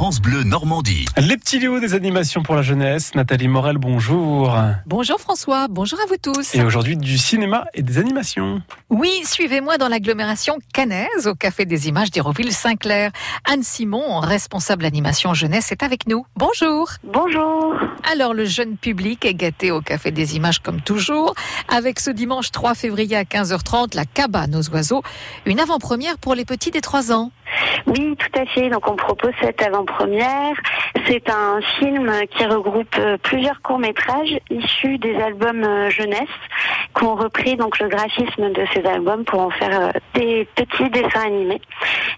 France Bleu Normandie. Les petits Léos des animations pour la jeunesse. Nathalie Morel, bonjour. Bonjour François, bonjour à vous tous. Et aujourd'hui du cinéma et des animations. Oui, suivez-moi dans l'agglomération canaise au Café des Images d'Hérouville-Saint-Clair. Anne Simon, responsable animation jeunesse, est avec nous. Bonjour. Bonjour. Alors le jeune public est gâté au Café des Images comme toujours, avec ce dimanche 3 février à 15h30 la cabane aux oiseaux, une avant-première pour les petits des 3 ans. Oui, tout à fait. Donc on propose cette avant-première. C'est un film qui regroupe euh, plusieurs courts-métrages issus des albums euh, jeunesse qui ont repris donc le graphisme de ces albums pour en faire euh, des petits dessins animés.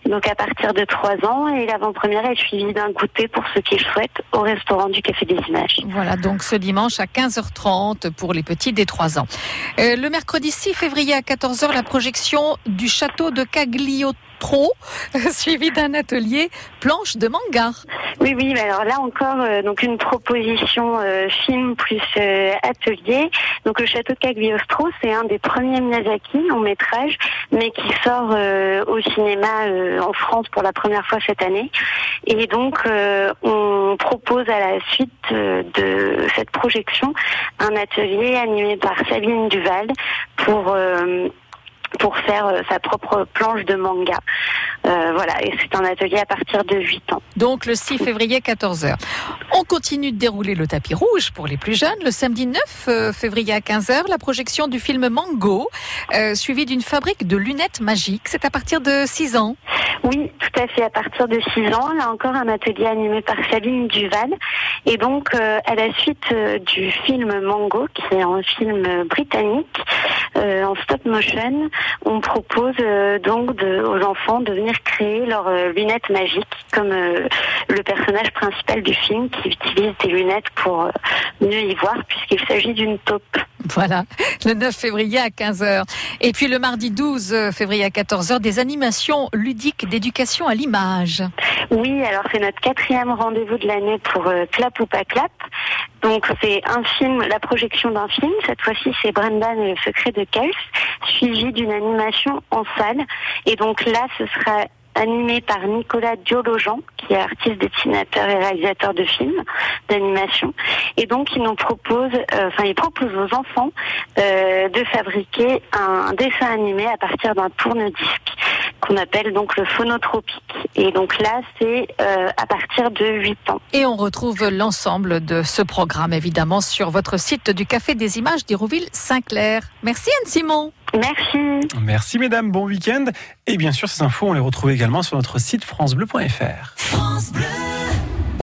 Donc à partir de 3 ans et l'avant-première est suivie d'un goûter pour ceux qui le souhaitent au restaurant du Café des Images. Voilà, donc ce dimanche à 15h30 pour les petits des 3 ans. Le mercredi 6 février à 14h, la projection du château de Suivi d'un atelier planche de manga. Oui, oui, alors là encore, euh, donc une proposition euh, film plus euh, atelier. Donc le château de Cagliostro, c'est un des premiers Miyazaki en métrage, mais qui sort au cinéma en France pour la première fois cette année. Et donc on propose à la suite de cette projection un atelier animé par Sabine Duval pour pour faire euh, sa propre planche de manga. Euh, voilà, et c'est un atelier à partir de 8 ans. Donc le 6 février 14h. On continue de dérouler le tapis rouge pour les plus jeunes. Le samedi 9 euh, février à 15h, la projection du film Mango, euh, suivi d'une fabrique de lunettes magiques. C'est à partir de 6 ans. Oui, tout à fait. À partir de 6 ans, là encore un atelier animé par Sabine Duval. Et donc, euh, à la suite du film Mango, qui est un film britannique en stop motion, on propose donc de- aux enfants de venir créer leurs euh, lunettes magiques, comme euh, le personnage principal du film qui utilise des lunettes pour euh, mieux y voir, puisqu'il s'agit d'une taupe. Voilà, le 9 février à 15h. Et puis le mardi 12 février à 14h, des animations ludiques d'éducation à l'image. Oui, alors c'est notre quatrième rendez-vous de l'année pour euh, Clap ou pas Clap. Donc c'est un film, la projection d'un film. Cette fois-ci c'est Brendan et le secret de Kels, suivi d'une animation en salle. Et donc là ce sera animé par Nicolas Diologen, qui est artiste, dessinateur et réalisateur de films d'animation. Et donc il nous propose, euh, enfin il propose aux enfants euh, de fabriquer un dessin animé à partir d'un tourne-disque qu'on appelle donc le phonotropique. Et donc là, c'est euh, à partir de 8 ans. Et on retrouve l'ensemble de ce programme, évidemment, sur votre site du Café des Images d'Hérouville-Saint-Clair. Merci Anne-Simon. Merci. Merci mesdames, bon week-end. Et bien sûr, ces infos, on les retrouve également sur notre site francebleu.fr.